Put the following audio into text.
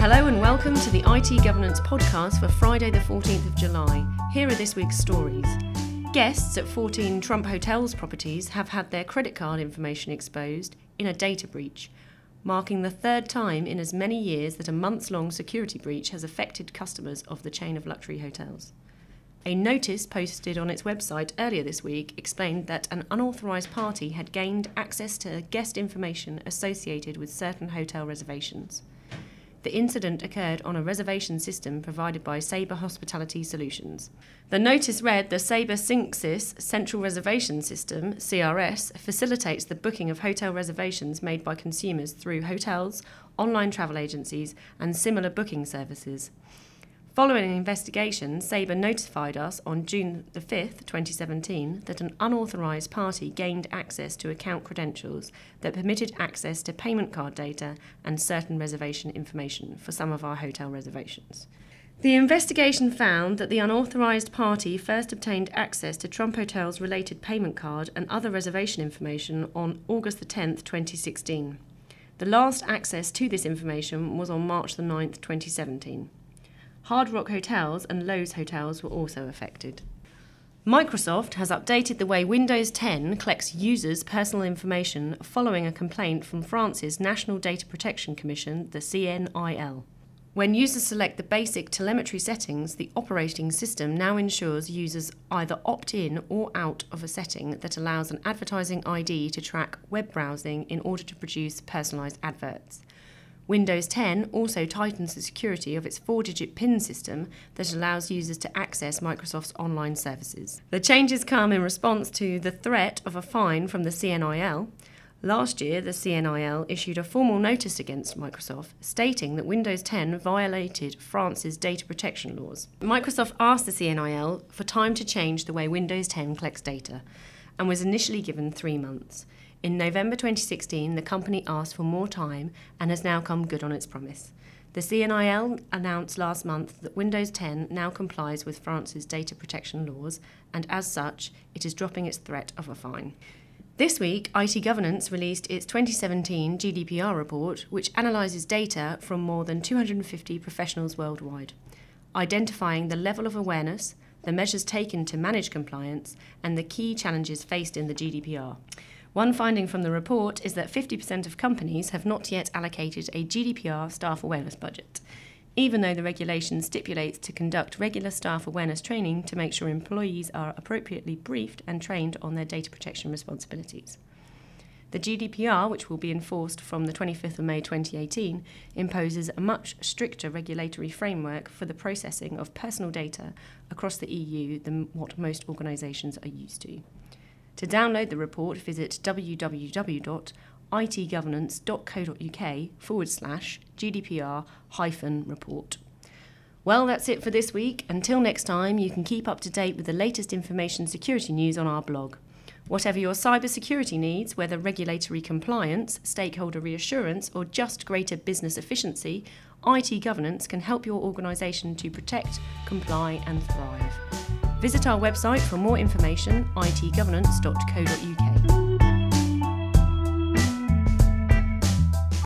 Hello and welcome to the IT Governance Podcast for Friday, the 14th of July. Here are this week's stories. Guests at 14 Trump Hotels properties have had their credit card information exposed in a data breach, marking the third time in as many years that a months long security breach has affected customers of the chain of luxury hotels. A notice posted on its website earlier this week explained that an unauthorised party had gained access to guest information associated with certain hotel reservations. The incident occurred on a reservation system provided by Sabre Hospitality Solutions. The notice read the Sabre SynXis Central Reservation System, CRS, facilitates the booking of hotel reservations made by consumers through hotels, online travel agencies, and similar booking services. Following an investigation, Sabre notified us on June the 5th, 2017, that an unauthorised party gained access to account credentials that permitted access to payment card data and certain reservation information for some of our hotel reservations. The investigation found that the unauthorised party first obtained access to Trump Hotel's related payment card and other reservation information on August the 10th, 2016. The last access to this information was on March the 9th, 2017. Hard Rock Hotels and Loews Hotels were also affected. Microsoft has updated the way Windows 10 collects users' personal information following a complaint from France's National Data Protection Commission, the CNIL. When users select the basic telemetry settings, the operating system now ensures users either opt in or out of a setting that allows an advertising ID to track web browsing in order to produce personalised adverts. Windows 10 also tightens the security of its four digit PIN system that allows users to access Microsoft's online services. The changes come in response to the threat of a fine from the CNIL. Last year, the CNIL issued a formal notice against Microsoft stating that Windows 10 violated France's data protection laws. Microsoft asked the CNIL for time to change the way Windows 10 collects data and was initially given three months. In November 2016, the company asked for more time and has now come good on its promise. The CNIL announced last month that Windows 10 now complies with France's data protection laws, and as such, it is dropping its threat of a fine. This week, IT Governance released its 2017 GDPR report, which analyses data from more than 250 professionals worldwide, identifying the level of awareness, the measures taken to manage compliance, and the key challenges faced in the GDPR. One finding from the report is that 50% of companies have not yet allocated a GDPR staff awareness budget, even though the regulation stipulates to conduct regular staff awareness training to make sure employees are appropriately briefed and trained on their data protection responsibilities. The GDPR, which will be enforced from the 25th of May 2018, imposes a much stricter regulatory framework for the processing of personal data across the EU than what most organisations are used to. To download the report, visit www.itgovernance.co.uk forward slash GDPR hyphen report. Well, that's it for this week. Until next time, you can keep up to date with the latest information security news on our blog. Whatever your cybersecurity needs, whether regulatory compliance, stakeholder reassurance, or just greater business efficiency, IT governance can help your organisation to protect, comply, and thrive. Visit our website for more information itgovernance.co.uk.